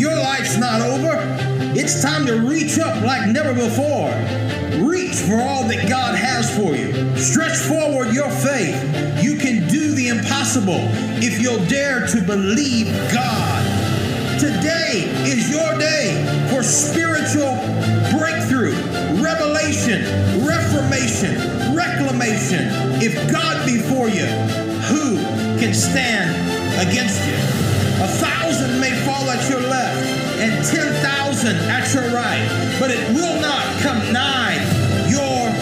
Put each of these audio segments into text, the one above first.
Your life's not over. It's time to reach up like never before. Reach for all that God has for you. Stretch forward your faith. You can do the impossible if you'll dare to believe God. Today is your day for spiritual breakthrough, revelation, reformation, reclamation. If God be for you, who can stand against you? A thousand may fall at your left and ten thousand at your right, but it will not come nigh your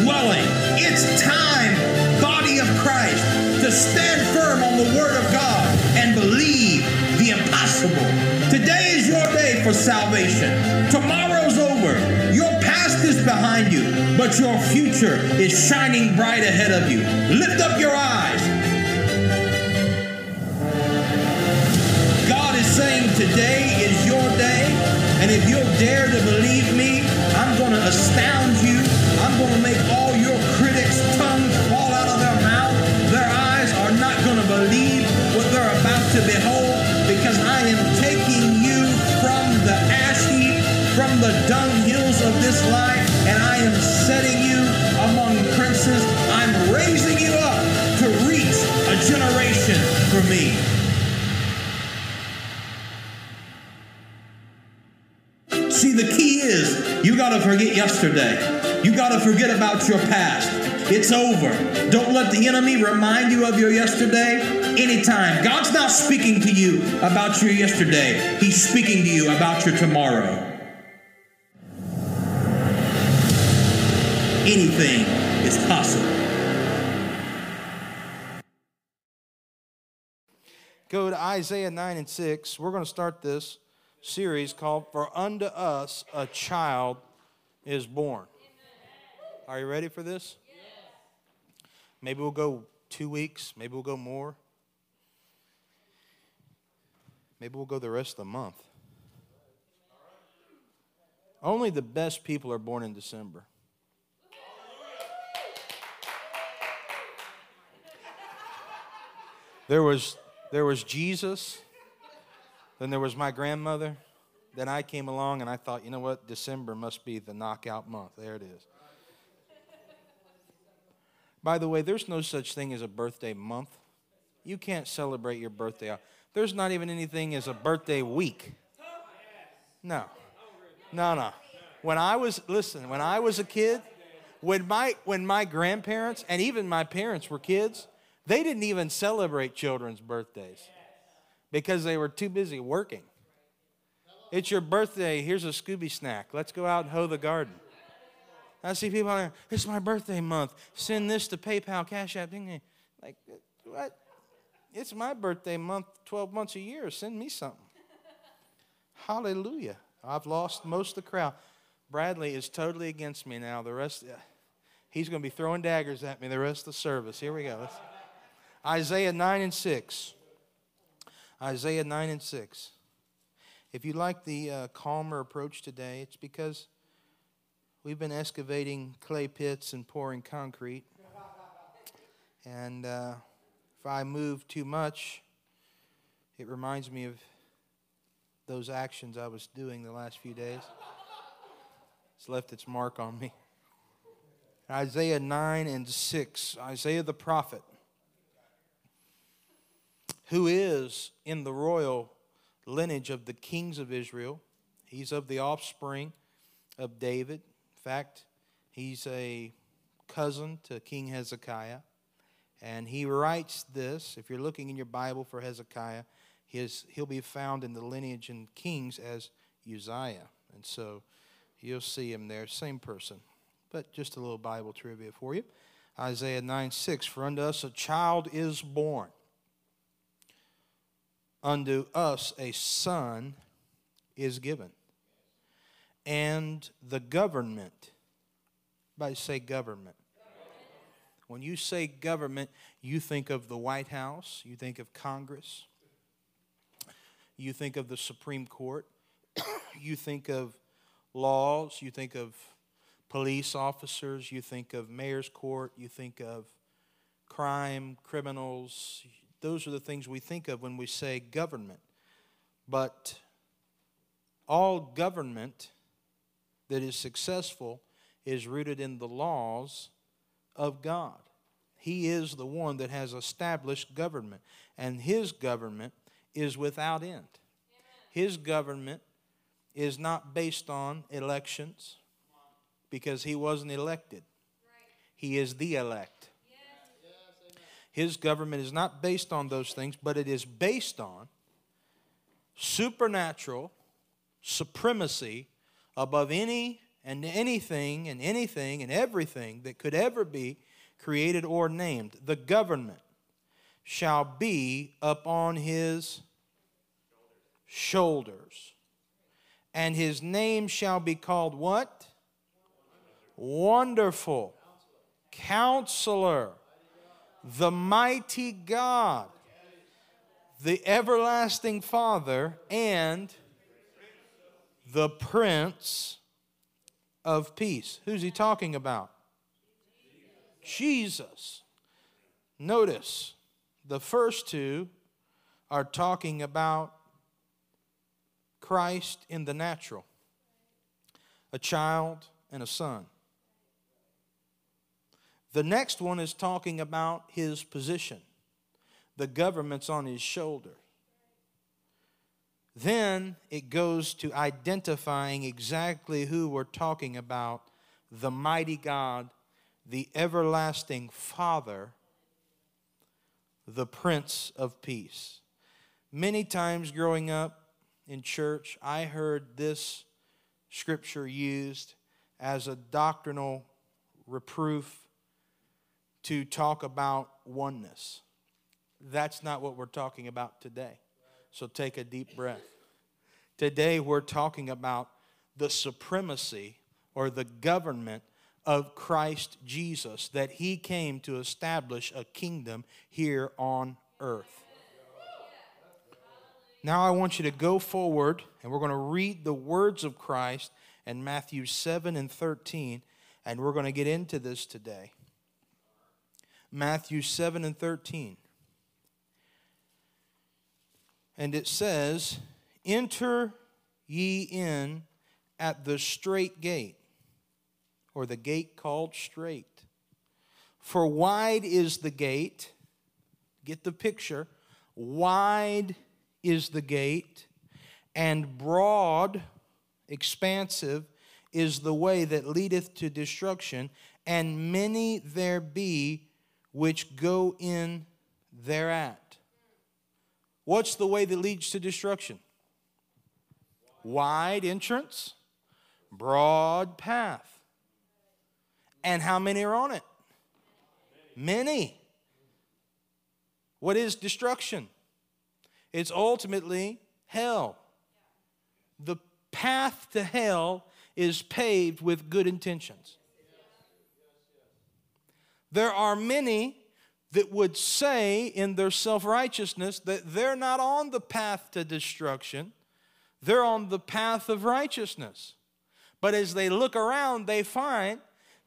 dwelling. It's time, body of Christ, to stand firm on the word of God and believe the impossible. Today is your day for salvation. Tomorrow's over. Your past is behind you, but your future is shining bright ahead of you. Lift up your eyes. Today is your day, and if you'll dare to believe me, I'm going to astound you. I'm going to make all your critics' tongues fall out of their mouth. Their eyes are not going to believe what they're about to behold because I am taking you from the ash heap, from the dunghills of this life, and I am setting you among princes. I'm raising you up to reach a generation for me. Forget yesterday. You got to forget about your past. It's over. Don't let the enemy remind you of your yesterday anytime. God's not speaking to you about your yesterday, He's speaking to you about your tomorrow. Anything is possible. Go to Isaiah 9 and 6. We're going to start this series called For Unto Us a Child is Born. Are you ready for this? Maybe we'll go two weeks. Maybe we'll go more. Maybe we'll go the rest of the month. Only the best people are born in December. There was, there was Jesus, then there was my grandmother. Then I came along and I thought, you know what? December must be the knockout month. There it is. By the way, there's no such thing as a birthday month. You can't celebrate your birthday. There's not even anything as a birthday week. No. No, no. When I was, listen, when I was a kid, when my, when my grandparents and even my parents were kids, they didn't even celebrate children's birthdays because they were too busy working. It's your birthday. Here's a Scooby snack. Let's go out and hoe the garden. I see people there, it's my birthday month. Send this to PayPal, Cash App. Ding, ding. Like, what? It's my birthday month, 12 months a year. Send me something. Hallelujah. I've lost most of the crowd. Bradley is totally against me now. The rest, he's going to be throwing daggers at me the rest of the service. Here we go. Isaiah 9 and 6. Isaiah 9 and 6. If you like the uh, calmer approach today, it's because we've been excavating clay pits and pouring concrete. And uh, if I move too much, it reminds me of those actions I was doing the last few days. It's left its mark on me. Isaiah 9 and 6. Isaiah the prophet who is in the royal lineage of the kings of Israel. He's of the offspring of David. In fact, he's a cousin to King Hezekiah. And he writes this. If you're looking in your Bible for Hezekiah, his, he'll be found in the lineage in Kings as Uzziah. And so you'll see him there, same person. But just a little Bible trivia for you. Isaiah 9 6 For unto us a child is born unto us a son is given. And the government, by say government. When you say government, you think of the White House, you think of Congress, you think of the Supreme Court, you think of laws, you think of police officers, you think of mayor's court, you think of crime, criminals, those are the things we think of when we say government. But all government that is successful is rooted in the laws of God. He is the one that has established government, and His government is without end. His government is not based on elections because He wasn't elected, He is the elect. His government is not based on those things, but it is based on supernatural supremacy above any and anything and anything and everything that could ever be created or named. The government shall be upon his shoulders. And his name shall be called what? Wonderful. Counselor the mighty God, the everlasting Father, and the Prince of Peace. Who's he talking about? Jesus. Notice the first two are talking about Christ in the natural, a child and a son. The next one is talking about his position. The government's on his shoulder. Then it goes to identifying exactly who we're talking about the mighty God, the everlasting Father, the Prince of Peace. Many times growing up in church, I heard this scripture used as a doctrinal reproof to talk about oneness. That's not what we're talking about today. So take a deep breath. Today we're talking about the supremacy or the government of Christ Jesus, that he came to establish a kingdom here on earth. Now I want you to go forward and we're going to read the words of Christ in Matthew 7 and 13, and we're going to get into this today. Matthew 7 and 13. And it says, Enter ye in at the strait gate, or the gate called strait. For wide is the gate, get the picture, wide is the gate, and broad, expansive, is the way that leadeth to destruction, and many there be which go in thereat. What's the way that leads to destruction? Wide entrance, broad path. And how many are on it? Many. What is destruction? It's ultimately hell. The path to hell is paved with good intentions. There are many that would say in their self righteousness that they're not on the path to destruction, they're on the path of righteousness. But as they look around, they find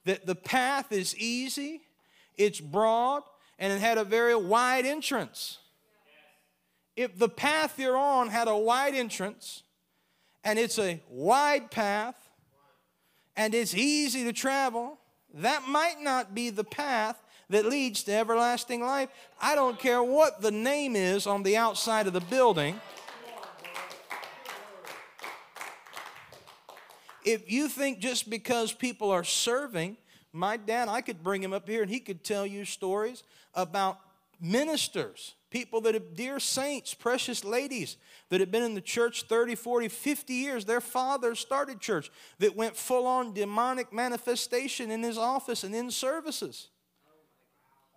that the path is easy, it's broad, and it had a very wide entrance. If the path you're on had a wide entrance, and it's a wide path, and it's easy to travel, that might not be the path that leads to everlasting life. I don't care what the name is on the outside of the building. If you think just because people are serving, my dad, I could bring him up here and he could tell you stories about ministers, people that have, dear saints, precious ladies that have been in the church 30, 40, 50 years. Their father started church that went full on demonic manifestation in his office and in services.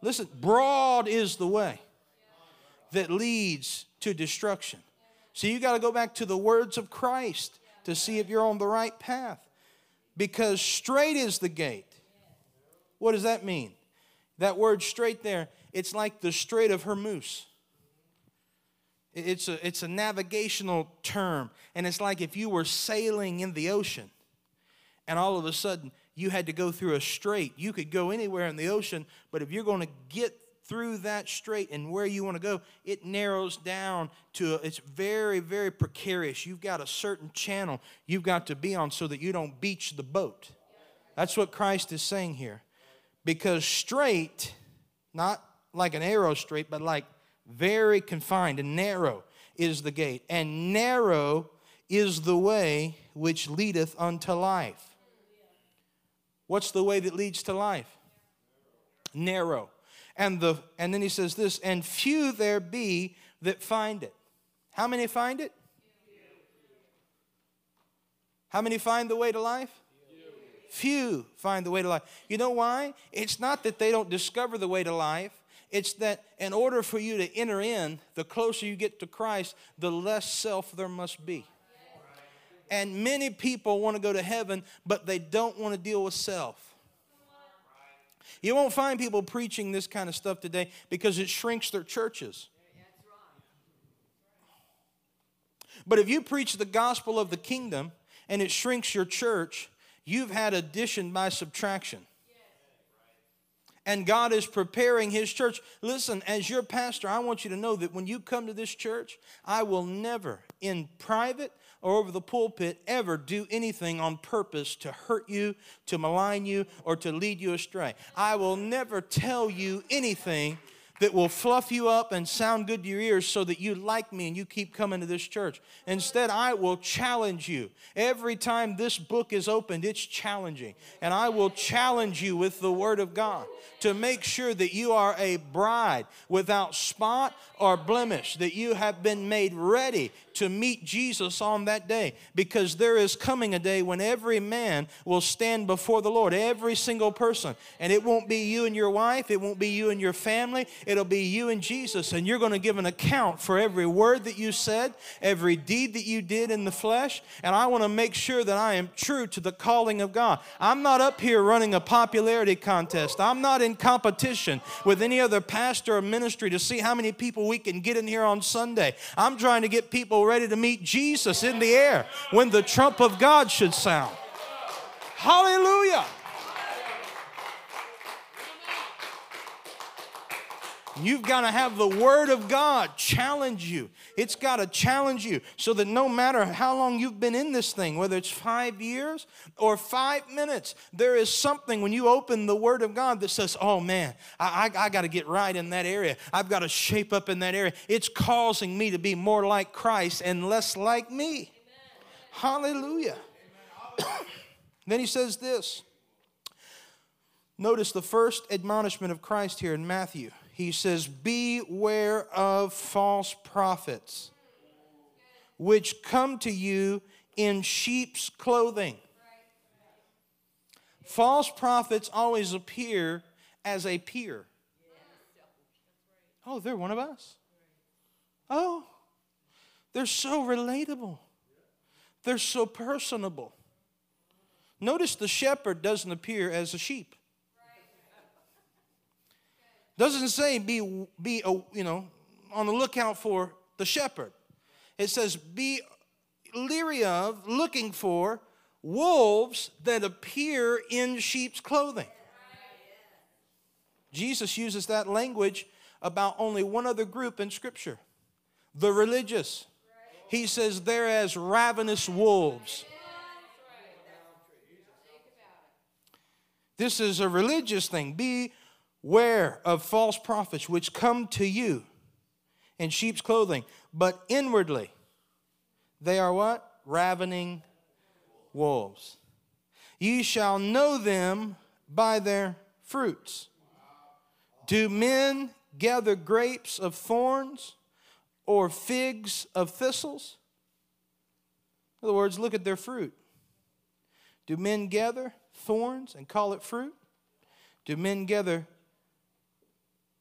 Listen, broad is the way that leads to destruction. So you got to go back to the words of Christ to see if you're on the right path. Because strait is the gate. What does that mean? That word strait there, it's like the Strait of Hormuz. It's a, it's a navigational term. And it's like if you were sailing in the ocean and all of a sudden you had to go through a strait. You could go anywhere in the ocean, but if you're going to get through that strait and where you want to go, it narrows down to a, it's very, very precarious. You've got a certain channel you've got to be on so that you don't beach the boat. That's what Christ is saying here. Because strait, not like an arrow straight, but like very confined and narrow is the gate, and narrow is the way which leadeth unto life. What's the way that leads to life? Narrow. And the and then he says this, and few there be that find it. How many find it? How many find the way to life? Few find the way to life. You know why? It's not that they don't discover the way to life. It's that in order for you to enter in, the closer you get to Christ, the less self there must be. And many people want to go to heaven, but they don't want to deal with self. You won't find people preaching this kind of stuff today because it shrinks their churches. But if you preach the gospel of the kingdom and it shrinks your church, you've had addition by subtraction and God is preparing His church. Listen, as your pastor, I want you to know that when you come to this church, I will never, in private or over the pulpit, ever do anything on purpose to hurt you, to malign you, or to lead you astray. I will never tell you anything that will fluff you up and sound good to your ears so that you like me and you keep coming to this church. Instead, I will challenge you. Every time this book is opened, it's challenging. And I will challenge you with the Word of God to make sure that you are a bride without spot or blemish, that you have been made ready to meet Jesus on that day. Because there is coming a day when every man will stand before the Lord, every single person. And it won't be you and your wife, it won't be you and your family, it'll be you and Jesus. And you're going to give an account for every word that you said, every deed that you did in the flesh. And I want to make sure that I am true to the calling of God. I'm not up here running a popularity contest, I'm not in competition with any other pastor or ministry to see how many people we can get in here on Sunday. I'm trying to get people ready to meet Jesus in the air when the trump of God should sound. Hallelujah. You've got to have the Word of God challenge you. It's got to challenge you so that no matter how long you've been in this thing, whether it's five years or five minutes, there is something when you open the Word of God that says, oh man, I, I, I got to get right in that area. I've got to shape up in that area. It's causing me to be more like Christ and less like me. Amen. Hallelujah. then he says this. Notice the first admonishment of Christ here in Matthew he says, Beware of false prophets, which come to you in sheep's clothing. False prophets always appear as a peer. Oh, they're one of us. Oh, they're so relatable. They're so personable. Notice the shepherd doesn't appear as a sheep. Doesn't say be, be you know, on the lookout for the shepherd. It says be leery of, looking for wolves that appear in sheep's clothing. Jesus uses that language about only one other group in Scripture the religious. He says they're as ravenous wolves. This is a religious thing. Be Beware of false prophets which come to you in sheep's clothing, but inwardly they are what? Ravening wolves. You shall know them by their fruits. Do men gather grapes of thorns or figs of thistles? In other words, look at their fruit. Do men gather thorns and call it fruit? Do men gather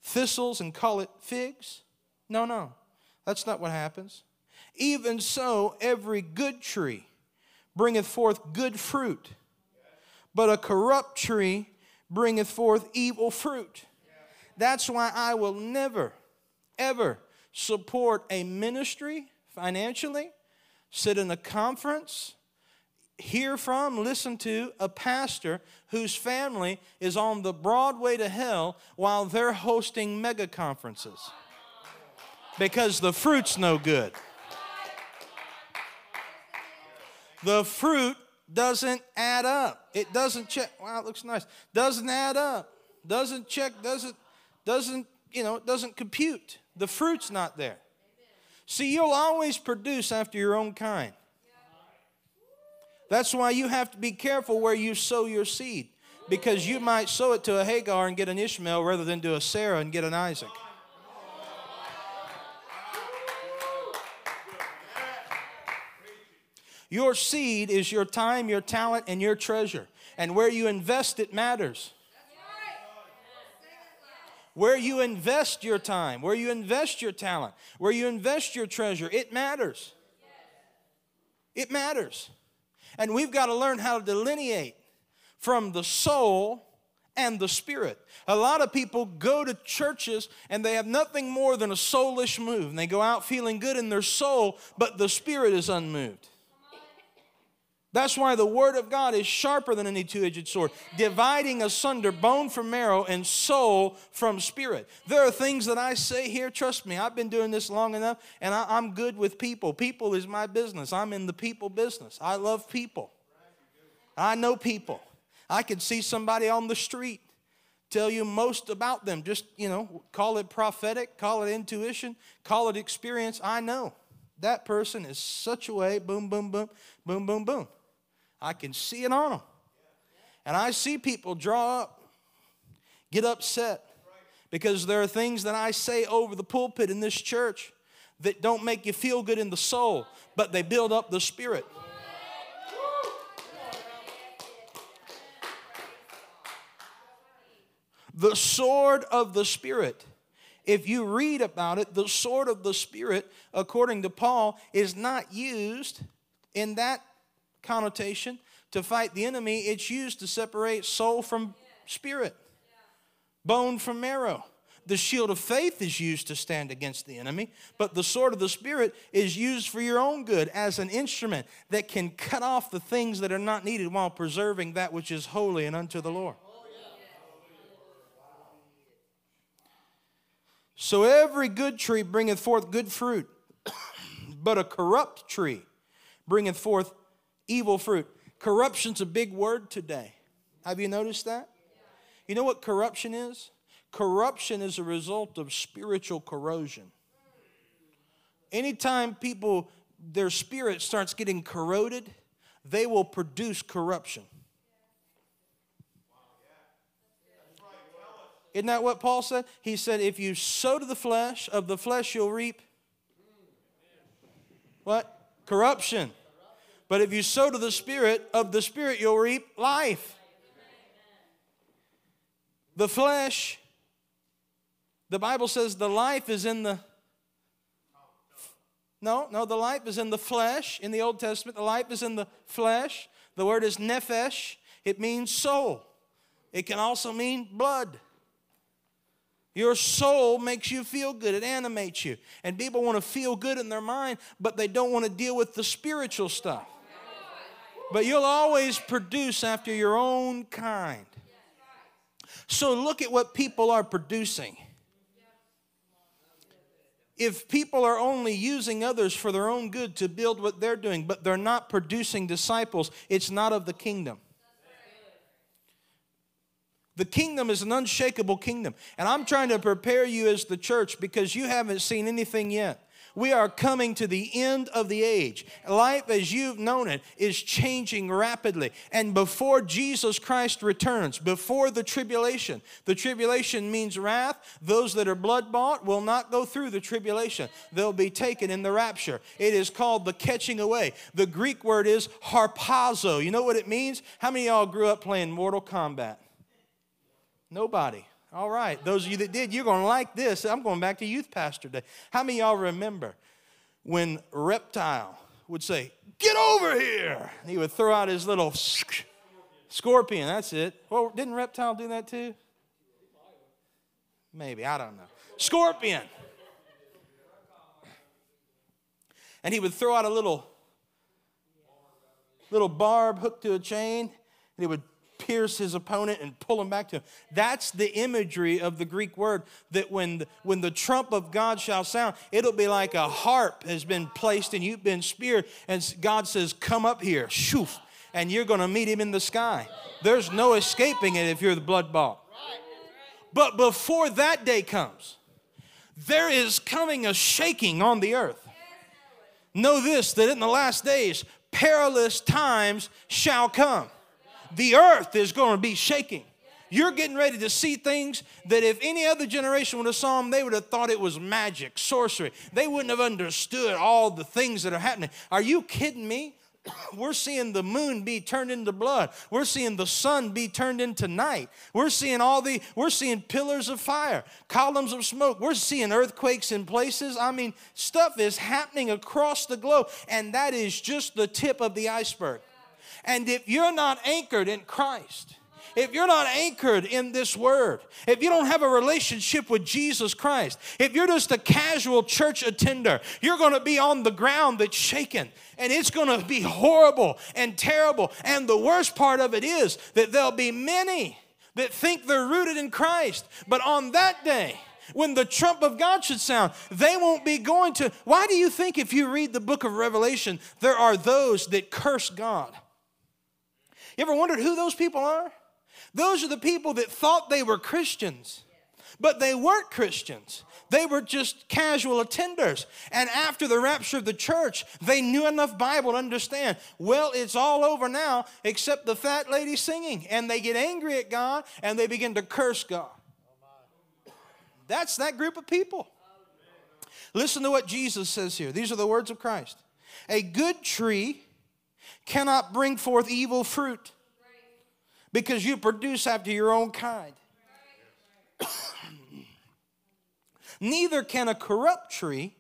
thistles and call it figs? No, no. That's not what happens. Even so, every good tree bringeth forth good fruit, but a corrupt tree bringeth forth evil fruit. That's why I will never, ever support a ministry financially, sit in a conference, hear from, listen to a pastor whose family is on the broad way to hell while they're hosting mega conferences because the fruit's no good. The fruit doesn't add up. It doesn't check. Wow, it looks nice. Doesn't add up. Doesn't check. Doesn't doesn't you know? Doesn't compute. The fruit's not there. See, you'll always produce after your own kind. That's why you have to be careful where you sow your seed, because you might sow it to a Hagar and get an Ishmael rather than to a Sarah and get an Isaac. Your seed is your time, your talent, and your treasure. And where you invest it matters. Where you invest your time, where you invest your talent, where you invest your treasure, it matters. It matters. And we've got to learn how to delineate from the soul and the spirit. A lot of people go to churches and they have nothing more than a soulish move. And they go out feeling good in their soul, but the spirit is unmoved. That's why the Word of God is sharper than any two edged sword, dividing asunder bone from marrow and soul from spirit. There are things that I say here, trust me, I've been doing this long enough, and I, am good with people. People is my business. I'm in the people business. I love people. I know people. I can see somebody on the street, tell you most about them. Just, you know, call it prophetic, call it intuition, call it experience. I know that person is such a way, boom, boom, boom, boom, boom, boom. I can see it on them. And I see people draw up, get upset, because there are things that I say over the pulpit in this church that don't make you feel good in the soul, but they build up the spirit. The sword of the Spirit. If you read about it, the sword of the Spirit, according to Paul, is not used in that connotation to fight the enemy, it's used to separate soul from spirit, bone from marrow. The shield of faith is used to stand against the enemy, but the sword of the Spirit is used for your own good as an instrument that can cut off the things that are not needed while preserving that which is holy and unto the Lord. So every good tree bringeth forth good fruit, but a corrupt tree bringeth forth evil fruit. Corruption's a big word today. Have you noticed that? You know what corruption is? Corruption is a result of spiritual corrosion. Anytime people, their spirit starts getting corroded, they will produce corruption. Isn't that what Paul said? He said, if you sow to the flesh, of the flesh you'll reap what? Corruption. But if you sow to the Spirit, of the Spirit you'll reap life. The flesh, the Bible says the life is in the. No, no, the life is in the flesh. In the Old Testament, the life is in the flesh. The word is nephesh, it means soul. It can also mean blood. Your soul makes you feel good, it animates you. And people want to feel good in their mind, but they don't want to deal with the spiritual stuff. But you'll always produce after your own kind. So look at what people are producing. If people are only using others for their own good to build what they're doing, but they're not producing disciples, it's not of the kingdom. The kingdom is an unshakable kingdom. And I'm trying to prepare you as the church because you haven't seen anything yet. We are coming to the end of the age. Life as you've known it is changing rapidly. And before Jesus Christ returns, before the tribulation, the tribulation means wrath. Those that are blood bought will not go through the tribulation, they'll be taken in the rapture. It is called the catching away. The Greek word is harpazo. You know what it means? How many of y'all grew up playing Mortal Kombat? Nobody. All right. Those of you that did, you're going to like this. I'm going back to youth pastor day. How many y'all remember when Reptile would say, Get over here? He would throw out his little scorpion. That's it. Well, didn't Reptile do that too? Maybe. I don't know. Scorpion. And he would throw out a little little barb hooked to a chain, and he would pierce his opponent and pull him back to him. That's the imagery of the Greek word that when the, when the trump of God shall sound, it'll be like a harp has been placed and you've been speared, and God says, Come up here, shoof, and you're going to meet him in the sky. There's no escaping it if you're the blood bought. But before that day comes, there is coming a shaking on the earth. Know this that in the last days, perilous times shall come the earth is going to be shaking. You're getting ready to see things that if any other generation would have saw them, they would have thought it was magic, sorcery. They wouldn't have understood all the things that are happening. Are you kidding me? We're seeing the moon be turned into blood. We're seeing the sun be turned into night. We're seeing all the, we're seeing pillars of fire, columns of smoke. We're seeing earthquakes in places. I mean, stuff is happening across the globe, and that is just the tip of the iceberg. And if you're not anchored in Christ, if you're not anchored in this word, if you don't have a relationship with Jesus Christ, if you're just a casual church attender, you're going to be on the ground that's shaken and it's going to be horrible and terrible. And the worst part of it is that there'll be many that think they're rooted in Christ, but on that day, when the trump of God should sound, they won't be going to. Why do you think, if you read the book of Revelation, there are those that curse God? You ever wondered who those people are? Those are the people that thought they were Christians, but they weren't Christians. They were just casual attenders. And after the rapture of the church, they knew enough Bible to understand, well, it's all over now except the fat lady singing. And they get angry at God and they begin to curse God. That's that group of people. Listen to what Jesus says here. These are the words of Christ. A good tree cannot bring forth evil fruit because you produce after your own kind. Neither can a corrupt tree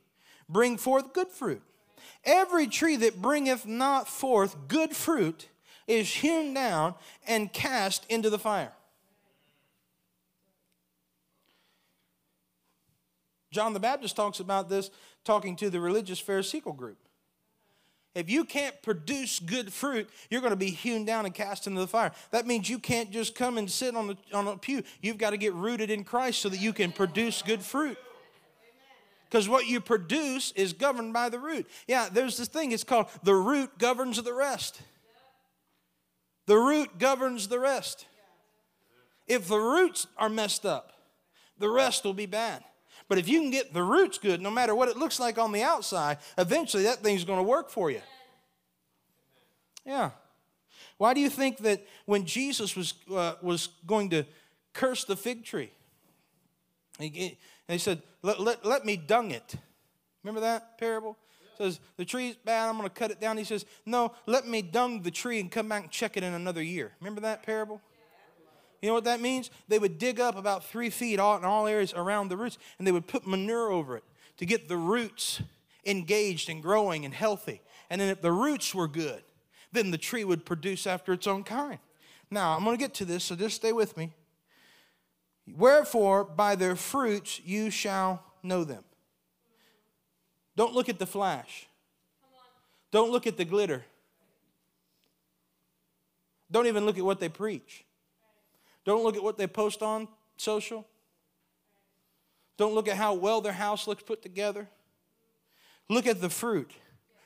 bring forth good fruit. Every tree that bringeth not forth good fruit is hewn down and cast into the fire. John the Baptist talks about this talking to the religious Pharisaical group. If you can't produce good fruit, you're going to be hewn down and cast into the fire. That means you can't just come and sit on, the, on a pew. You've got to get rooted in Christ so that you can produce good fruit. Because what you produce is governed by the root. Yeah, there's this thing, it's called the root governs the rest. The root governs the rest. If the roots are messed up, the rest will be bad. But if you can get the roots good, no matter what it looks like on the outside, eventually that thing's going to work for you. Yeah. Why do you think that when Jesus was, uh, was going to curse the fig tree, he, he said, let, let, let me dung it. Remember that parable? says the tree's bad i'm going to cut it down he says no let me dung the tree and come back and check it in another year remember that parable you know what that means? They would dig up about three feet in all areas around the roots, and they would put manure over it to get the roots engaged and growing and healthy. And then if the roots were good, then the tree would produce after its own kind. Now, I'm going to get to this, so just stay with me. Wherefore, by their fruits you shall know them. Don't look at the flash. Don't look at the glitter. Don't even look at what they preach. Don't look at what they post on social. Don't look at how well their house looks put together. Look at the fruit.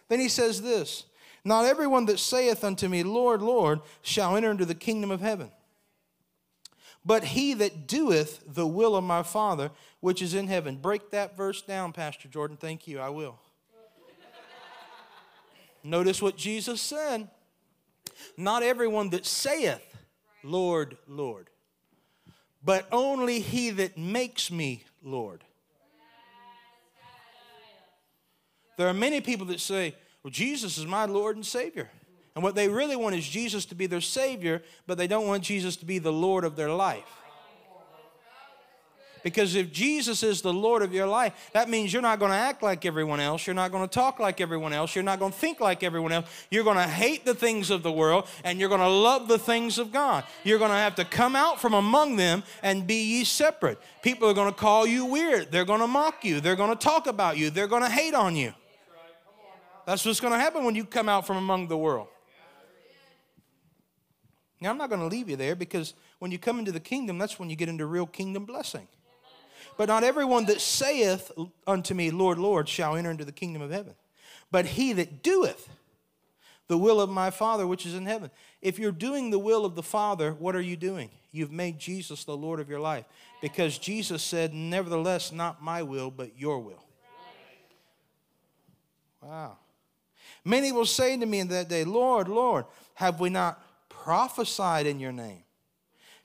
Then he says this Not everyone that saith unto me, Lord, Lord, shall enter into the kingdom of heaven, but he that doeth the will of my Father which is in heaven. Break that verse down, Pastor Jordan. Thank you. I will. Notice what Jesus said. Not everyone that saith, Lord, Lord but only he that makes me Lord. There are many people that say, Well, Jesus is my Lord and Savior. And what they really want is Jesus to be their Savior, but they don't want Jesus to be the Lord of their life. Because if Jesus is the Lord of your life, that means you're not going to act like everyone else. You're not going to talk like everyone else. You're not going to think like everyone else. You're going to hate the things of the world and you're going to love the things of God. You're going to have to come out from among them and be ye separate. People are going to call you weird. They're going to mock you. They're going to talk about you. They're going to hate on you. That's what's going to happen when you come out from among the world. Now, I'm not going to leave you there because when you come into the kingdom, that's when you get into real kingdom blessing. But not everyone that saith unto me, Lord, Lord, shall enter into the kingdom of heaven, but he that doeth the will of my Father which is in heaven. If you're doing the will of the Father, what are you doing? You've made Jesus the Lord of your life because Jesus said, Nevertheless, not my will, but your will. Wow. Many will say to me in that day, Lord, Lord, have we not prophesied in your name?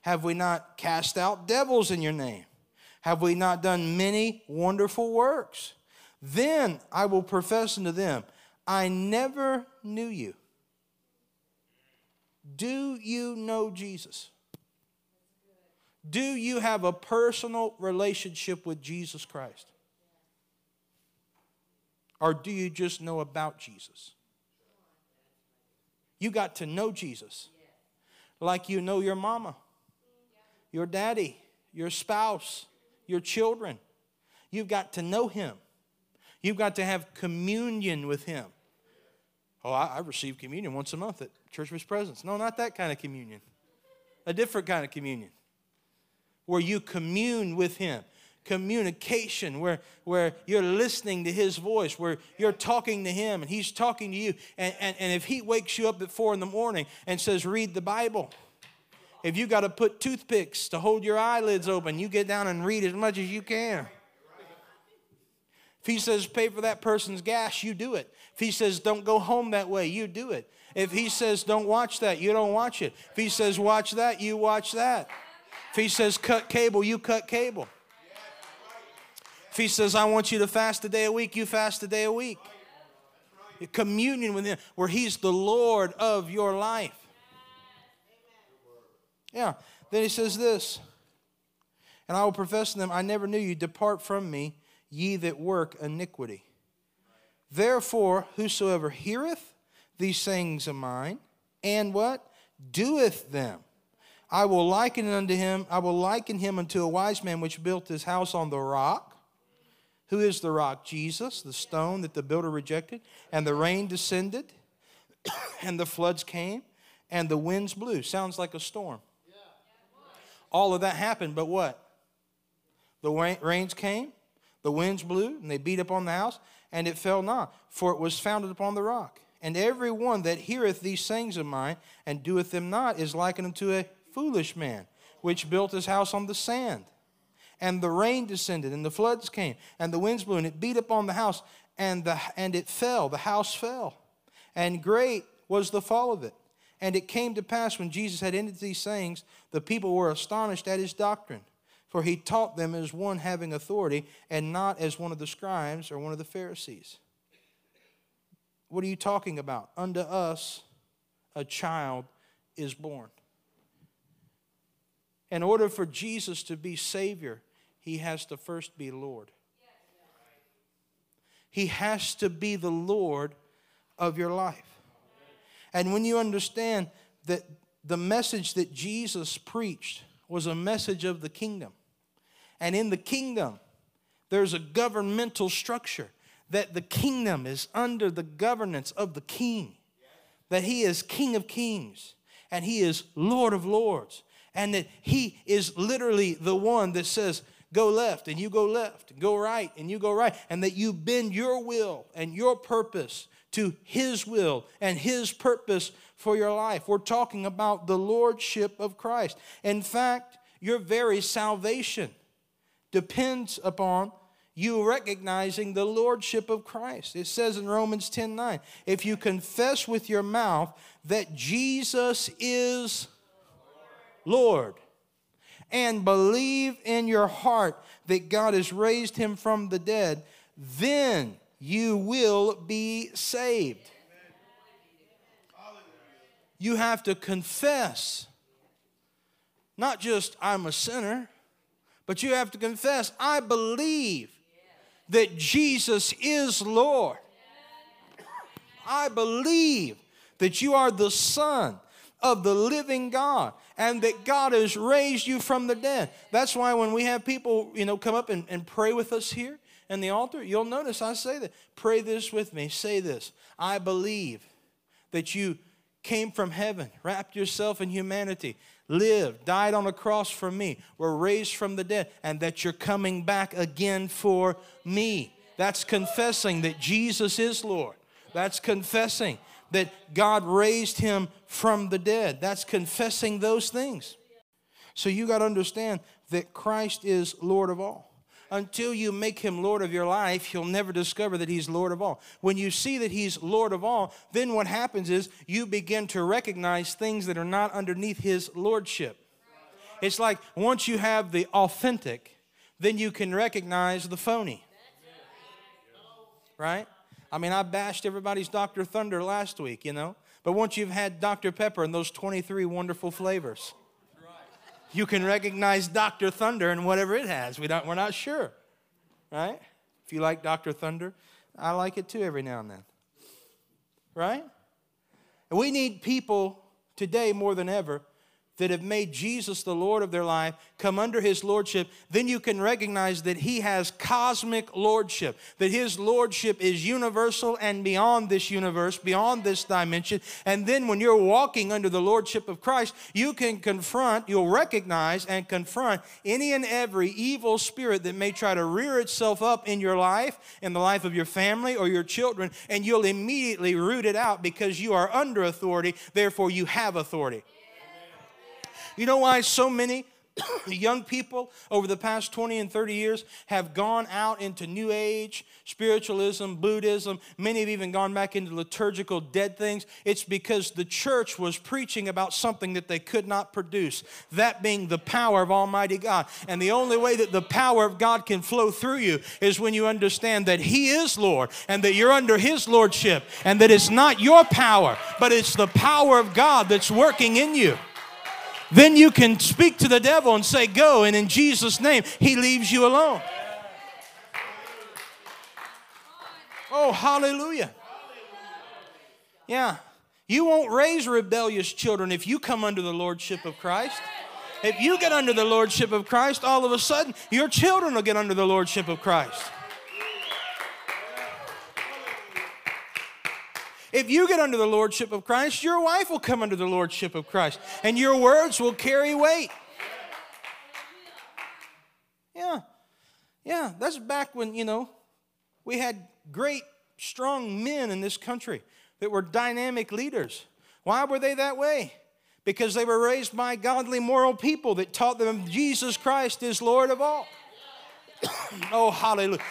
Have we not cast out devils in your name? Have we not done many wonderful works? Then I will profess unto them, I never knew you. Do you know Jesus? Do you have a personal relationship with Jesus Christ? Or do you just know about Jesus? You got to know Jesus like you know your mama, your daddy, your spouse, your children. You've got to know him. You've got to have communion with him. Oh, I, I receive communion once a month at Church of His Presence. No, not that kind of communion. A different kind of communion where you commune with him communication where, where you're listening to his voice, where you're talking to him and he's talking to you. And, and, and if he wakes you up at four in the morning and says, read the Bible, if you got to put toothpicks to hold your eyelids open, you get down and read as much as you can. If he says pay for that person's gas, you do it. If he says don't go home that way, you do it. If he says don't watch that, you don't watch it. If he says watch that, you watch that. If he says cut cable, you cut cable. If he says, I want you to fast a day a week, you fast a day a week. Communion with him, where he's the Lord of your life. Yeah. Then he says this, and I will profess to them, I never knew you. Depart from me, ye that work iniquity. Therefore, whosoever heareth these sayings of mine, and what? Doeth them. I will liken unto him, I will liken him unto a wise man which built his house on the rock. Who is the rock? Jesus, the stone that the builder rejected. And the rain descended, and the floods came, and the winds blew. Sounds like a storm. All of that happened, but what? The rains came, the winds blew, and they beat upon the house, and it fell not, for it was founded upon the rock. And every one that heareth these sayings of mine and doeth them not is likened unto a foolish man, which built his house on the sand and the rain descended, and the floods came, and the winds blew, and it beat upon the house, and, the, and it fell. The house fell. And great was the fall of it. And it came to pass when Jesus had ended these sayings, the people were astonished at his doctrine. For he taught them as one having authority, and not as one of the scribes or one of the Pharisees. What are you talking about? Unto us a child is born. In order for Jesus to be Savior, he has to first be Lord. He has to be the Lord of your life. And when you understand that the message that Jesus preached was a message of the kingdom, and in the kingdom, there's a governmental structure that the kingdom is under the governance of the king, that he is king of kings and he is lord of lords, and that he is literally the one that says, go left and you go left, go right and you go right, and that you bend your will and your purpose to His will and His purpose for your life. We're talking about the Lordship of Christ. In fact, your very salvation depends upon you recognizing the lordship of Christ. It says in Romans 10 9, if you confess with your mouth that Jesus is Lord and believe in your heart that God has raised him from the dead, then you will be saved. You have to confess, not just I'm a sinner, but you have to confess, I believe that Jesus is Lord. I believe that you are the Son of the living God and that God has raised you from the dead. That's why when we have people, you know, come up and, and pray with us here in the altar, you'll notice I say that. Pray this with me. Say this. I believe that you came from heaven, wrapped yourself in humanity, lived, died on a cross for me, were raised from the dead, and that you're coming back again for me. That's confessing that Jesus is Lord. That's confessing that God raised him from the dead. That's confessing those things. So you got to understand that Christ is Lord of all. Until you make him Lord of your life, you'll never discover that he's Lord of all. When you see that he's Lord of all, then what happens is you begin to recognize things that are not underneath his lordship. It's like once you have the authentic, then you can recognize the phony. Right? I mean, I bashed everybody's Dr. Thunder last week, you know. But once you've had Dr. Pepper and those 23 wonderful flavors, you can recognize Dr. Thunder and whatever it has. We don't, we're not sure, right? If you like Dr. Thunder, I like it too every now and then, right? And we need people today more than ever that have made Jesus the Lord of their life come under his lordship, then you can recognize that he has cosmic lordship, that his lordship is universal and beyond this universe, beyond this dimension. And then when you're walking under the lordship of Christ, you can confront, you'll recognize and confront any and every evil spirit that may try to rear itself up in your life, in the life of your family or your children, and you'll immediately root it out because you are under authority, therefore you have authority. You know why so many young people over the past 20 and 30 years have gone out into New Age, spiritualism, Buddhism. Many have even gone back into liturgical dead things. It's because the church was preaching about something that they could not produce, that being the power of Almighty God. And the only way that the power of God can flow through you is when you understand that He is Lord and that you're under His Lordship and that it's not your power, but it's the power of God that's working in you then you can speak to the devil and say, Go, and in Jesus' name, he leaves you alone. Oh, hallelujah. Yeah. You won't raise rebellious children if you come under the lordship of Christ. If you get under the lordship of Christ, all of a sudden your children will get under the lordship of Christ. If you get under the lordship of Christ, your wife will come under the lordship of Christ, and your words will carry weight. Yeah. Yeah, that's back when, you know, we had great, strong men in this country that were dynamic leaders. Why were they that way? Because they were raised by godly, moral people that taught them Jesus Christ is Lord of all. oh, hallelujah.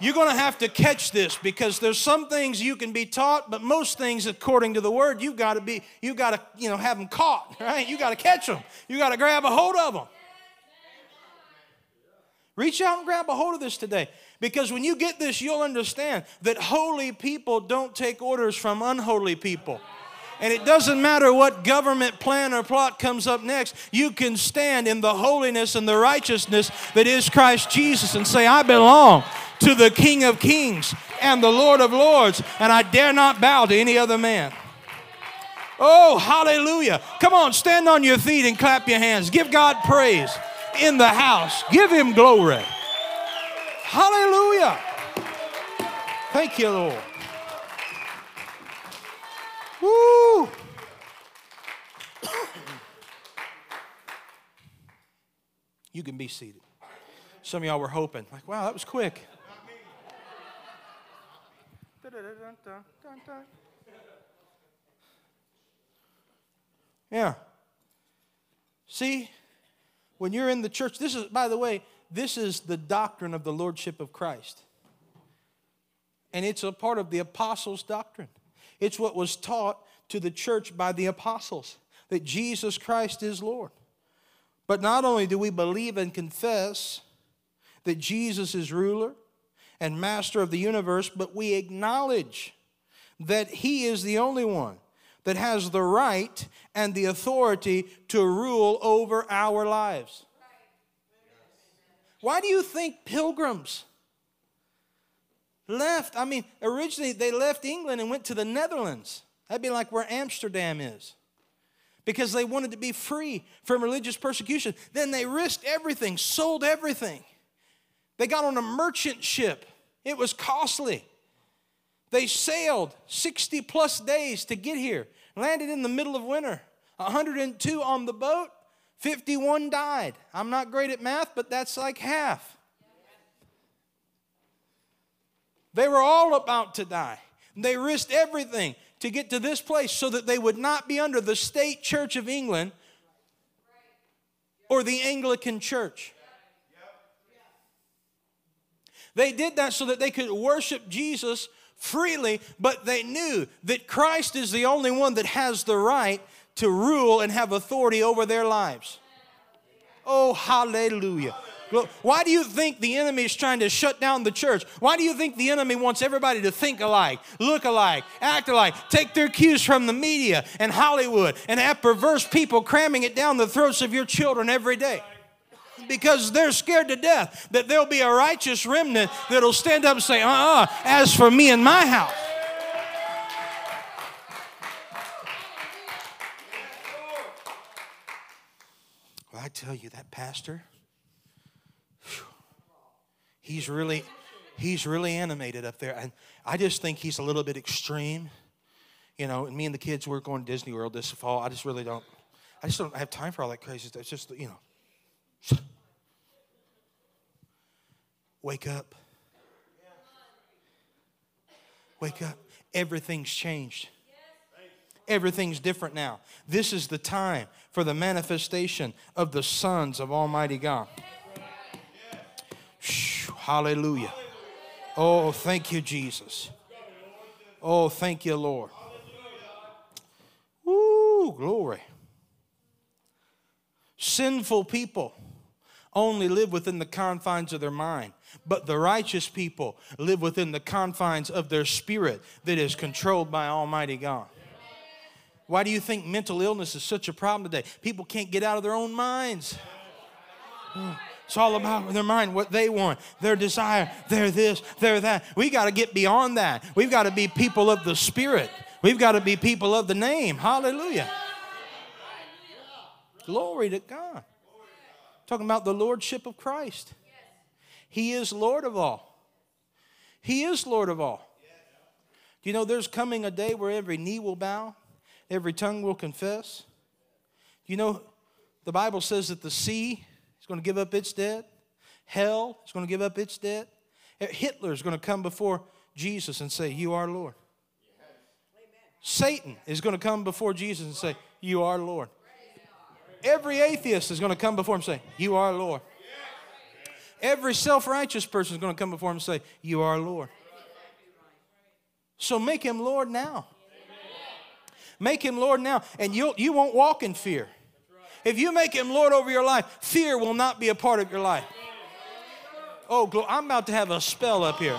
You're going to have to catch this because there's some things you can be taught, but most things, according to the word, you've got to be, you've got to, you know, have them caught, right? You got to catch them. You got to grab a hold of them. Reach out and grab a hold of this today. Because when you get this, you'll understand that holy people don't take orders from unholy people. And it doesn't matter what government plan or plot comes up next, you can stand in the holiness and the righteousness that is Christ Jesus and say, I belong to the King of Kings and the Lord of Lords, and I dare not bow to any other man. Oh, hallelujah. Come on, stand on your feet and clap your hands. Give God praise in the house, give Him glory. Hallelujah. Thank you, Lord. Woo! you can be seated. Some of y'all were hoping, like, wow, that was quick. Yeah. See, when you're in the church, this is, by the way, this is the doctrine of the Lordship of Christ. And it's a part of the apostles' doctrine. It's what was taught to the church by the apostles that Jesus Christ is Lord. But not only do we believe and confess that Jesus is ruler and master of the universe, but we acknowledge that He is the only one that has the right and the authority to rule over our lives. Why do you think pilgrims left. I mean, originally they left England and went to the Netherlands. That'd be like where Amsterdam is. Because they wanted to be free from religious persecution. Then they risked everything, sold everything. They got on a merchant ship. It was costly They sailed 60 plus days to get here, landed in the middle of winter. 102 on the boat, 51 died. I'm not great at math, but that's like half. They were all about to die. They risked everything to get to this place so that they would not be under the state church of England or the Anglican church. They did that so that they could worship Jesus freely, but they knew that Christ is the only one that has the right to rule and have authority over their lives. Oh, hallelujah. Why do you think the enemy is trying to shut down the church? Why do you think the enemy wants everybody to think alike, look alike, act alike, take their cues from the media and Hollywood, and have perverse people cramming it down the throats of your children every day? Because they're scared to death that there'll be a righteous remnant that'll stand up and say, uh uh-uh, uh, as for me and my house. Well, I tell you, that pastor, he's really he's really animated up there. And i just think he's a little bit extreme. You know and me and the kids we're going to disney world this fall. I just really don't i just don't have time for all that crazy stuff. It's just you know wake up wake up everything's changed everything's different now this is the time for the manifestation of the sons of almighty god Hallelujah. Oh, thank you, Jesus. Oh, thank you, Lord. Woo, glory. Sinful people only live within the confines of their mind, but the righteous people live within the confines of their spirit that is controlled by Almighty God. Why do you think mental illness is such a problem today? People can't get out of their own minds. It's all about their mind, what they want, their desire. They're this, they're that. We got to get beyond that. We've got to be people of the Spirit. We've got to be people of the name. Hallelujah. Glory to God. Talking about the Lordship of Christ. He is Lord of all. He is Lord of all. Do you know there's coming a day where every knee will bow, every tongue will confess? You know, the Bible says that the sea is going to give up its debt. Hell is going to give up its debt. Hitler is going to come before Jesus and say, You are Lord. Satan is going to come before Jesus and say, You are Lord. Every atheist is going to come before him and say, You are Lord. Every self righteous person is going to come before him and say, You are Lord. So make him Lord now. Make him Lord now, and you'll, you won't walk in fear. If you make him Lord over your life, fear will not be a part of your life. Oh, I'm about to have a spell up here.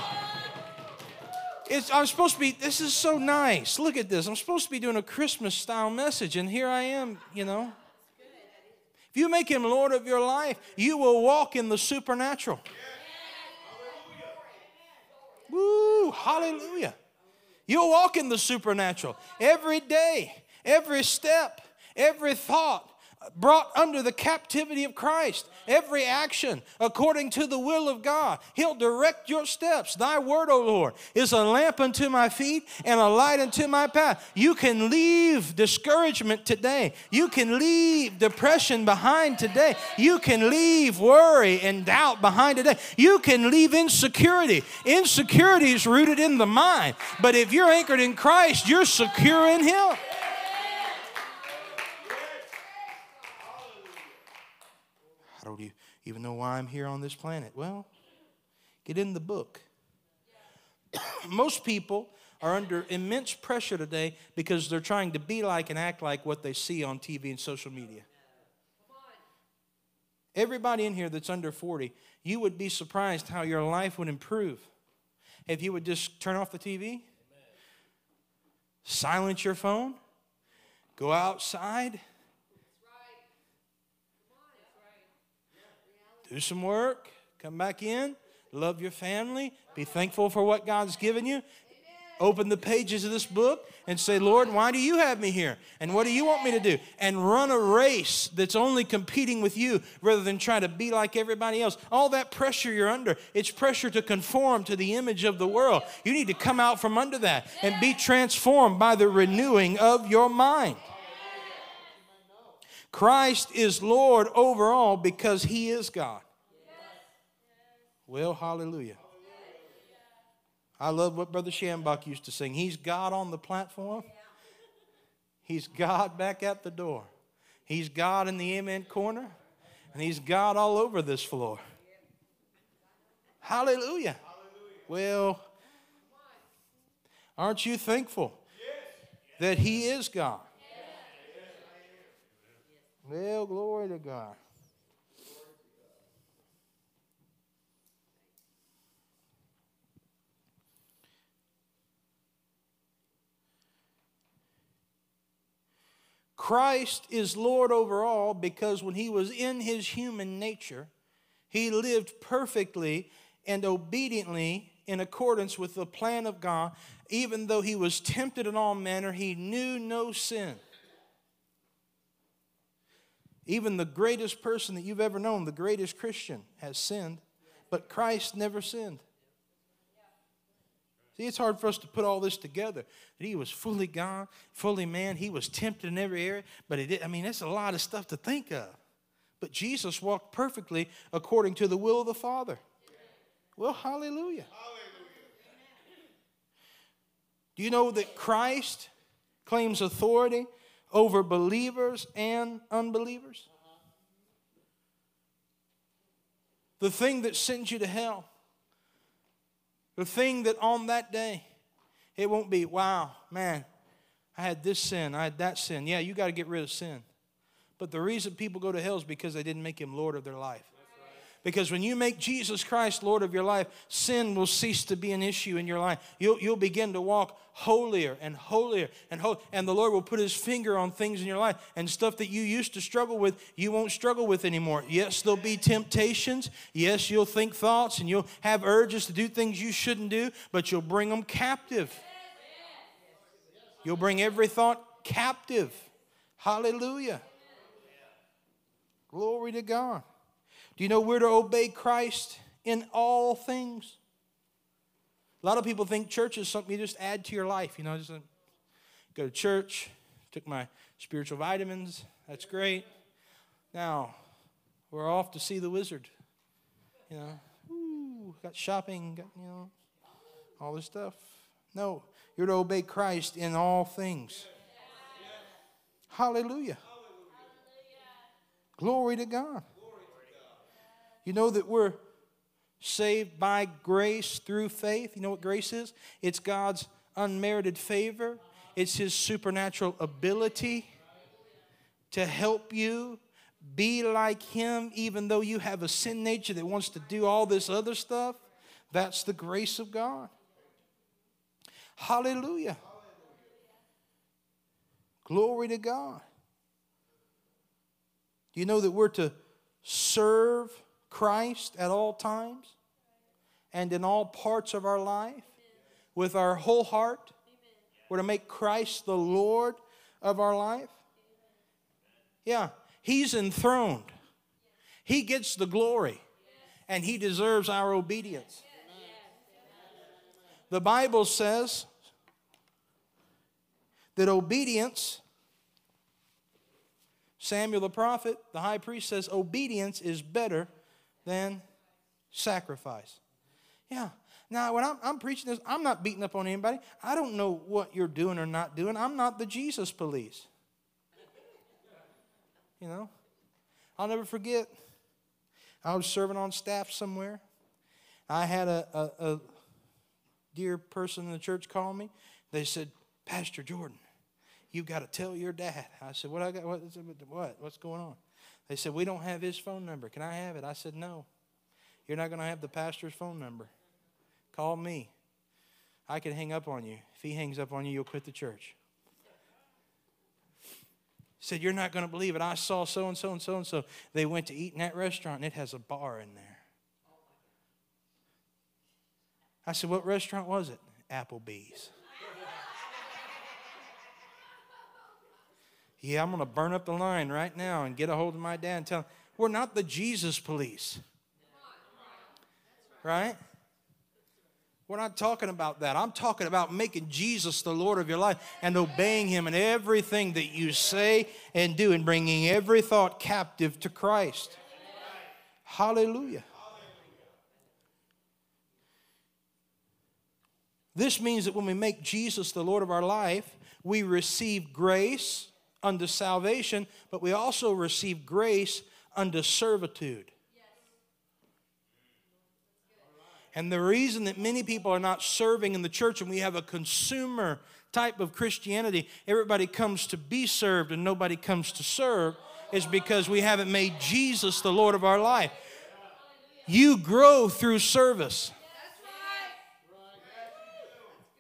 It's, I'm supposed to be, this is so nice. Look at this. I'm supposed to be doing a Christmas style message, and here I am, you know. If you make him Lord of your life, you will walk in the supernatural. Woo, hallelujah. You'll walk in the supernatural every day, every step, every thought, brought under the captivity of Christ. Every action according to the will of God. He'll direct your steps. Thy word, O Lord, is a lamp unto my feet and a light unto my path. You can leave discouragement today. You can leave depression behind today. You can leave worry and doubt behind today. You can leave insecurity. Insecurity is rooted in the mind. But if you're anchored in Christ, you're secure in Him. I don't even know why I'm here on this planet. Well, get in the book. Most people are under immense pressure today because they're trying to be like and act like what they see on TV and social media. Everybody in here that's under 40, you would be surprised how your life would improve if you would just turn off the TV, silence your phone, go outside do some work, come back in, love your family, be thankful for what God's given you. Open the pages of this book and say, Lord, why do you have me here? And what do you want me to do? And run a race that's only competing with you rather than try to be like everybody else. All that pressure you're under, it's pressure to conform to the image of the world. You need to come out from under that and be transformed by the renewing of your mind. Christ is Lord over all because he is God. Well, hallelujah. I love what Brother Schambach used to sing. He's God on the platform. He's God back at the door. He's God in the amen corner. And He's God all over this floor. Hallelujah. Well, aren't you thankful that He is God? Well, glory to God. Christ is Lord over all because when he was in his human nature, he lived perfectly and obediently in accordance with the plan of God. Even though he was tempted in all manner, he knew no sin. Even the greatest person that you've ever known, the greatest Christian, has sinned, but Christ never sinned. See, it's hard for us to put all this together. He was fully God, fully man. He was tempted in every area, but he did. I mean, that's a lot of stuff to think of. But Jesus walked perfectly according to the will of the Father. Well, hallelujah. hallelujah. Do you know that Christ claims authority over believers and unbelievers? The thing that sends you to hell the thing that on that day, it won't be, wow, man, I had this sin, I had that sin. Yeah, you got to get rid of sin. But the reason people go to hell is because they didn't make him Lord of their life. Because when you make Jesus Christ Lord of your life, sin will cease to be an issue in your life. You'll, you'll begin to walk holier and holier and holier. And the Lord will put his finger on things in your life and stuff that you used to struggle with, you won't struggle with anymore. Yes, there'll be temptations. Yes, you'll think thoughts and you'll have urges to do things you shouldn't do, but you'll bring them captive. You'll bring every thought captive. Hallelujah. Glory to God. Do you know we're to obey Christ in all things? A lot of people think church is something you just add to your life. You know, just uh, go to church, took my spiritual vitamins. That's great. Now, we're off to see the wizard. You know, Ooh, got shopping, got, you know, all this stuff. No, you're to obey Christ in all things. Hallelujah. Hallelujah. Glory to God. You know that we're saved by grace through faith. You know what grace is? It's God's unmerited favor, it's His supernatural ability to help you be like Him, even though you have a sin nature that wants to do all this other stuff. That's the grace of God. Hallelujah. Glory to God. Do you know that we're to serve Christ at all times and in all parts of our life with our whole heart. We're to make Christ the Lord of our life. Yeah, He's enthroned, He gets the glory, and He deserves our obedience. The Bible says that obedience Samuel the prophet, the high priest says, obedience is better than sacrifice. Yeah. Now, when I'm, I'm, preaching this, I'm not beating up on anybody. I don't know what you're doing or not doing. I'm not the Jesus police. You know? I'll never forget, I was serving on staff somewhere. I had a, a, a dear person in the church call me. They said, Pastor Jordan, you've got to tell your dad. I said, What I got? What? what? What's going on? They said, We don't have his phone number. Can I have it? I said, No. You're not going to have the pastor's phone number. Call me. I can hang up on you. If he hangs up on you, you'll quit the church. Said, You're not going to believe it. I saw so and so and so and so. They went to eat in that restaurant and it has a bar in there. I said, What restaurant was it? Applebee's. Yeah, I'm going to burn up the line right now and get a hold of my dad and tell him, we're not the Jesus police. Right? We're not talking about that. I'm talking about making Jesus the Lord of your life and obeying Him in everything that you say and do and bringing every thought captive to Christ. Hallelujah. This means that when we make Jesus the Lord of our life, we receive grace unto salvation, but we also receive grace unto servitude. And the reason that many people are not serving in the church and we have a consumer type of Christianity, everybody comes to be served and nobody comes to serve, is because we haven't made Jesus the Lord of our life. You grow through service.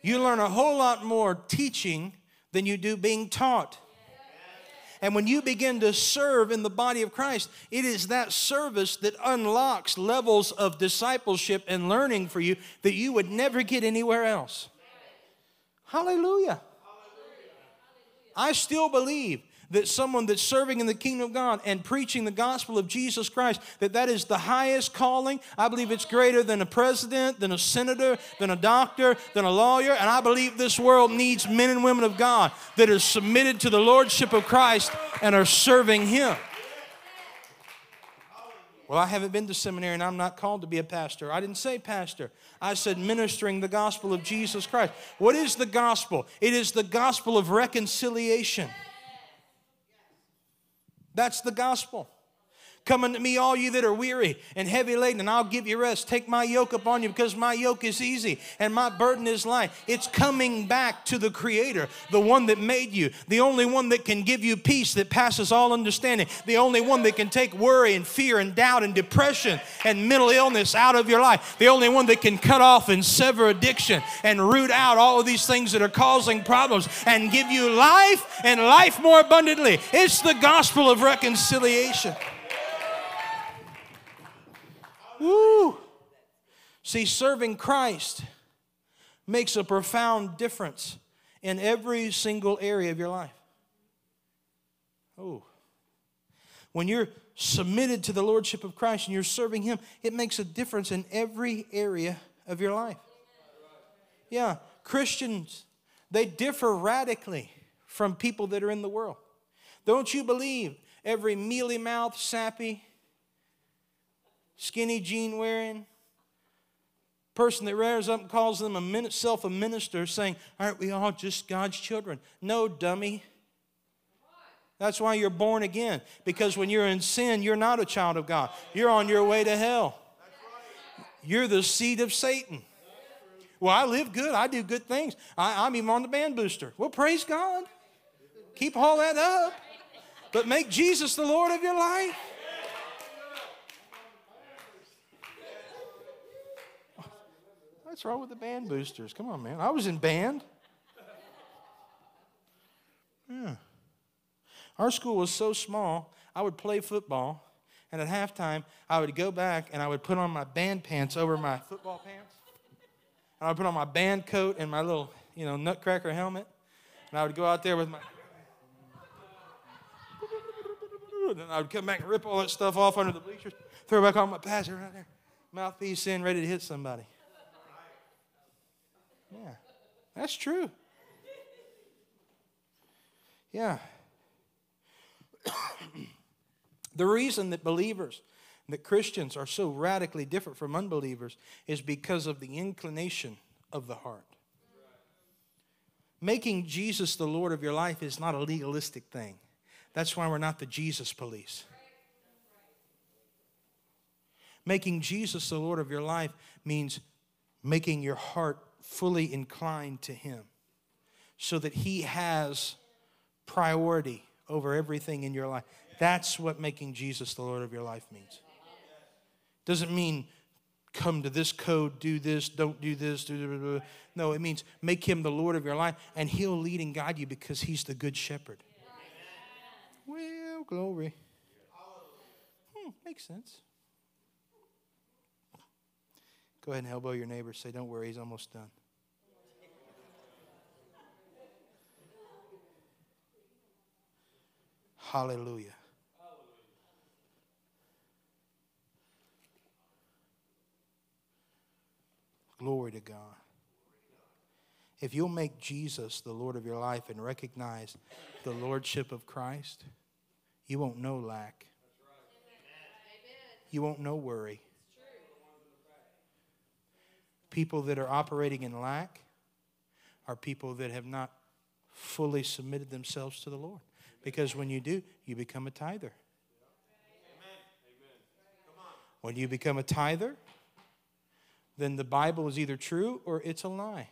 You learn a whole lot more teaching than you do being taught. And when you begin to serve in the body of Christ, it is that service that unlocks levels of discipleship and learning for you that you would never get anywhere else. Hallelujah. I still believe that someone that's serving in the kingdom of God and preaching the gospel of Jesus Christ, that that is the highest calling. I believe it's greater than a president, than a senator, than a doctor, than a lawyer. And I believe this world needs men and women of God that are submitted to the lordship of Christ and are serving Him. Well, I haven't been to seminary and I'm not called to be a pastor. I didn't say pastor. I said ministering the gospel of Jesus Christ. What is the gospel? It is the gospel of reconciliation. That's the gospel. Come unto me, all you that are weary and heavy laden, and I'll give you rest. Take my yoke upon you because my yoke is easy and my burden is light. It's coming back to the Creator, the one that made you, the only one that can give you peace that passes all understanding, the only one that can take worry and fear and doubt and depression and mental illness out of your life, the only one that can cut off and sever addiction and root out all of these things that are causing problems and give you life and life more abundantly. It's the gospel of reconciliation. Woo! See, serving Christ makes a profound difference in every single area of your life. Oh. When you're submitted to the Lordship of Christ and you're serving Him, it makes a difference in every area of your life. Yeah, Christians, they differ radically from people that are in the world. Don't you believe every mealy mouthed, sappy, skinny jean wearing person that rears up and calls self a minister saying, Aren't we all just God's children? No, dummy. That's why you're born again. Because when you're in sin, you're not a child of God. You're on your way to hell. You're the seed of Satan. Well, I live good. I do good things. I, am even on the band booster. Well, praise God. Keep all that up. But make Jesus the Lord of your life. What's wrong with the band boosters? Come on, man. I was in band. Yeah. Our school was so small, I would play football, and at halftime, I would go back and I would put on my band pants over my football pants. And I would put on my band coat and my little, you know, nutcracker helmet. And I would go out there with my. And I would come back and rip all that stuff off under the bleachers, throw back on my pads right there, mouthpiece in, ready to hit somebody. Yeah, that's true. Yeah. the reason that believers, that Christians are so radically different from unbelievers is because of the inclination of the heart. Making Jesus the Lord of your life is not a legalistic thing. That's why we're not the Jesus police. Making Jesus the Lord of your life means making your heart fully inclined to Him so that He has priority over everything in your life. That's what making Jesus the Lord of your life means. Doesn't mean come to this code, do this, don't do this. Do. No, it means make Him the Lord of your life and He'll lead and guide you because He's the good shepherd. Well, glory. Hmm, makes sense. Go ahead and elbow your neighbor. Say, don't worry, he's almost done. Hallelujah. Glory to God. If you'll make Jesus the Lord of your life and recognize the Lordship of Christ, you won't know lack. You won't know worry. People that are operating in lack are people that have not fully submitted themselves to the Lord. Because when you do, you become a tither. When you become a tither, then the Bible is either true or it's a lie.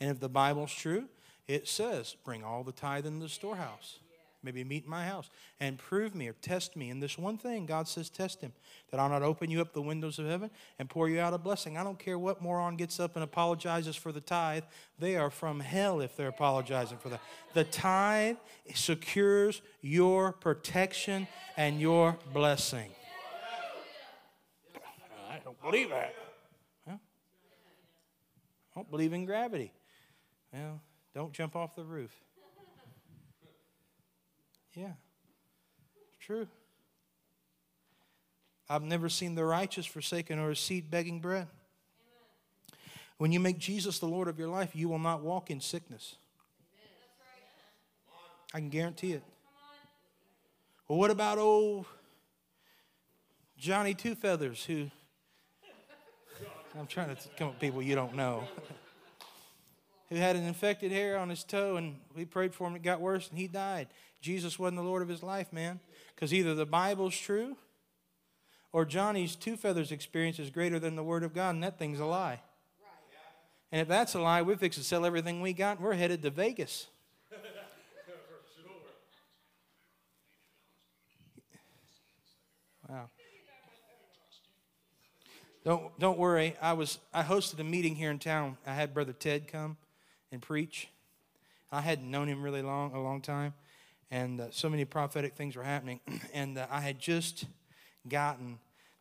And if the Bible's true, it says, bring all the tithe in the storehouse. Maybe meat in my house and prove me or test me in this one thing. God says, test him, that I'll not open you up the windows of heaven and pour you out a blessing. I don't care what moron gets up and apologizes for the tithe. They are from hell if they're apologizing for that. The tithe secures your protection and your blessing. I don't believe that. I don't believe in gravity. Well, don't jump off the roof. Yeah, true. I've never seen the righteous forsaken or a seed begging bread. When you make Jesus the Lord of your life, you will not walk in sickness. I can guarantee it. Well, what about old Johnny Two Feathers, who I'm trying to come up with people you don't know, who had an infected hair on his toe, and we prayed for him, it got worse, and he died. Jesus wasn't the Lord of his life, man. Because either the Bible's true or Johnny's two feathers experience is greater than the Word of God, and that thing's a lie. And if that's a lie, we fix to sell everything we got, and we're headed to Vegas. Wow. Don't, don't worry. I was I hosted a meeting here in town. I had Brother Ted come and preach. I hadn't known him really long, a long time and uh, so many prophetic things were happening. and uh, I had just gotten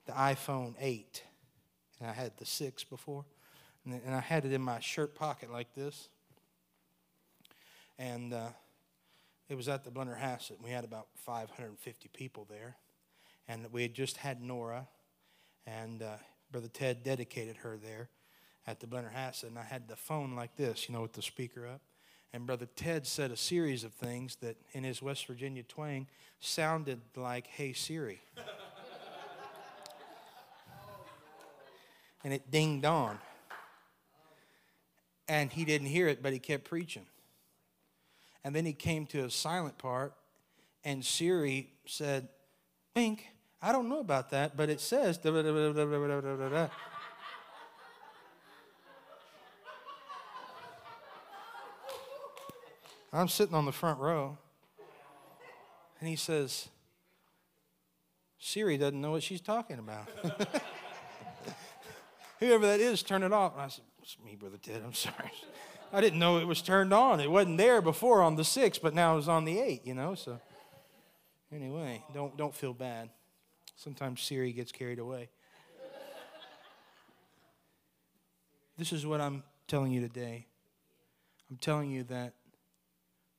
the iPhone 8, and I had the 6 before, and, and I had it in my shirt pocket like this. And uh, it was at the Blennerhassett. We had about 550 people there, and we had just had Nora, and uh, Brother Ted dedicated her there at the Blennerhassett, and I had the phone like this, you know, with the speaker up. And Brother Ted said a series of things that in his West Virginia twang sounded like, hey, Siri. and it dinged on. And he didn't hear it, but he kept preaching. And then he came to a silent part, and Siri said, Wink, I don't know about that, but it says. I'm sitting on the front row. And he says, Siri doesn't know what she's talking about. Whoever that is, turn it off. And I said, It's me, Brother Ted. I'm sorry. I didn't know it was turned on. It wasn't there before on the six, but now it's on the eight, you know. So anyway, don't don't feel bad. Sometimes Siri gets carried away. This is what I'm telling you today. I'm telling you that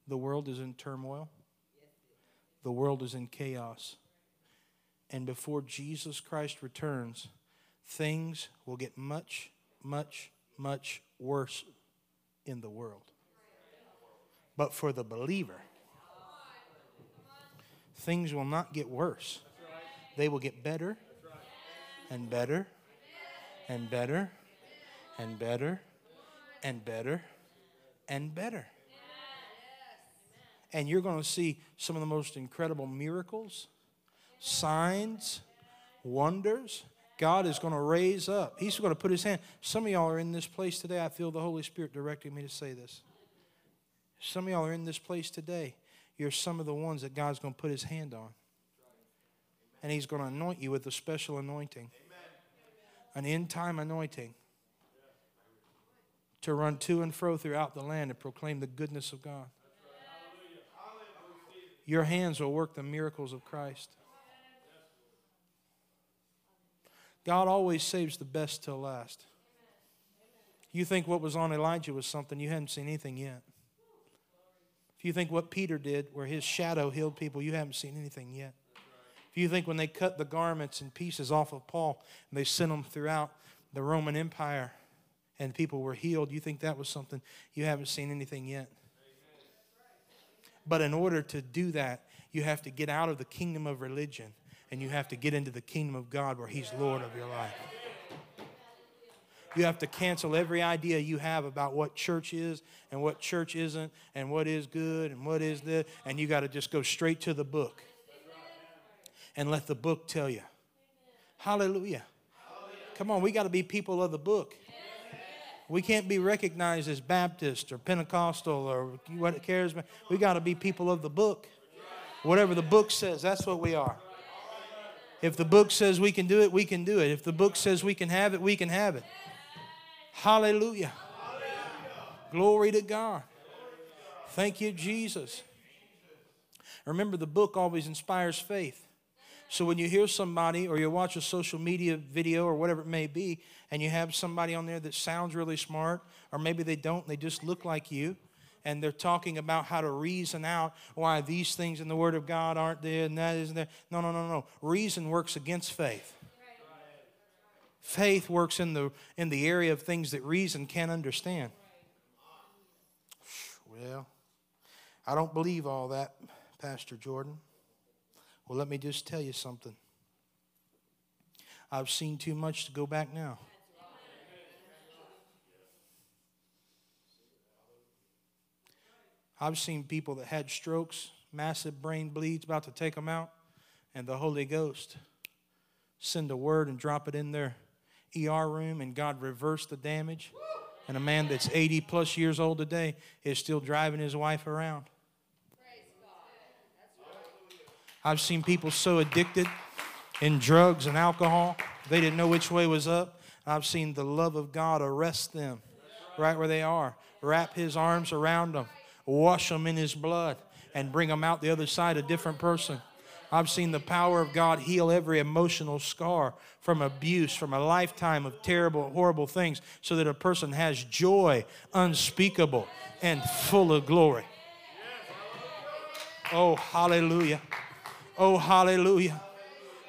the world is in turmoil, the world is in chaos. And before Jesus Christ returns, things will get much, much, much worse in the world. But for the believer, things will not get worse. They will get better and better and better and better and better and better and you're going to see some of the most incredible miracles, signs, wonders. God is going to raise up. He's going to put his hand. Some of y'all are in this place today. I feel the Holy Spirit directing me to say this. Some of y'all are in this place today. You're some of the ones that God's going to put his hand on. And he's going to anoint you with a special anointing, an end time anointing to run to and fro throughout the land and proclaim the goodness of God. Your hands will work the miracles of Christ. God always saves the best till last. You think what was on Elijah was something, you hadn't seen anything yet. If you think what Peter did, where his shadow healed people, you haven't seen anything yet. If you think when they cut the garments and pieces off of Paul and they sent them throughout the Roman Empire and people were healed, you think that was something you haven't seen anything yet. But in order to do that, you have to get out of the kingdom of religion and you have to get into the kingdom of God where He's Lord of your life. You have to cancel every idea you have about what church is and what church isn't and what is good and what is this. And you got to just go straight to the book and let the book tell you. Hallelujah. Come on, we got to be people of the book. We can't be recognized as Baptist or Pentecostal or what it cares. about. We got to be people of the book. Whatever the book says, that's what we are. If the book says we can do it, we can do it. If the book says we can have it, we can have it. Hallelujah. Glory to God. Thank you, Jesus. Remember, the book always inspires faith. So when you hear somebody or you watch a social media video or whatever it may be, and you have somebody on there that sounds really smart, or maybe they don't, they just look like you, and they're talking about how to reason out why these things in the Word of God aren't there and that isn't there. No, no, no, no. Reason works against faith. Faith works in the, in the area of things that reason can't understand. Well, I don't believe all that, Pastor Jordan. Well, let me just tell you something. I've seen too much to go back now. I've seen people that had strokes, massive brain bleeds about to take them out, and the Holy Ghost send a word and drop it in their ER room and God reversed the damage. And a man that's 80 plus years old today is still driving his wife around. I've seen people so addicted in drugs and alcohol, they didn't know which way was up. I've seen the love of God arrest them right where they are, wrap his arms around them, wash them in his blood, and bring them out the other side a different person. I've seen the power of God heal every emotional scar from abuse, from a lifetime of terrible, horrible things, so that a person has joy unspeakable and full of glory. Oh, hallelujah. Oh, hallelujah.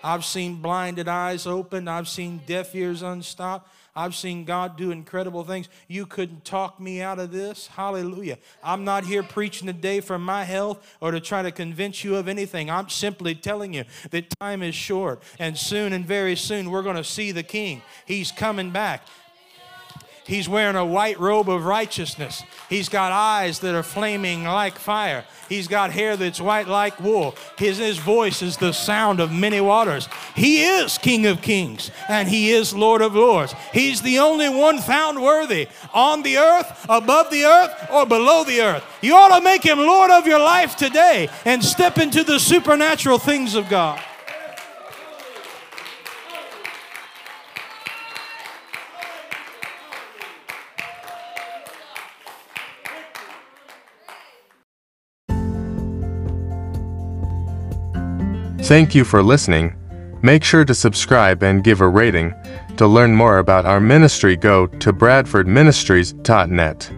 I've seen blinded eyes opened, I've seen deaf ears unstopped. I've seen God do incredible things. You couldn't talk me out of this. Hallelujah. I'm not here preaching today for my health or to try to convince you of anything. I'm simply telling you that time is short, and soon and very soon we're going to see the King. He's coming back. He's wearing a white robe of righteousness. He's got eyes that are flaming like fire. He's got hair that's white like wool. His, his voice is the sound of many waters. He is King of kings and He is Lord of lords. He's the only one found worthy on the earth, above the earth, or below the earth. You ought to make Him Lord of your life today and step into the supernatural things of God. Thank you for listening. Make sure to subscribe and give a rating. To learn more about our ministry, go to bradfordministries.net.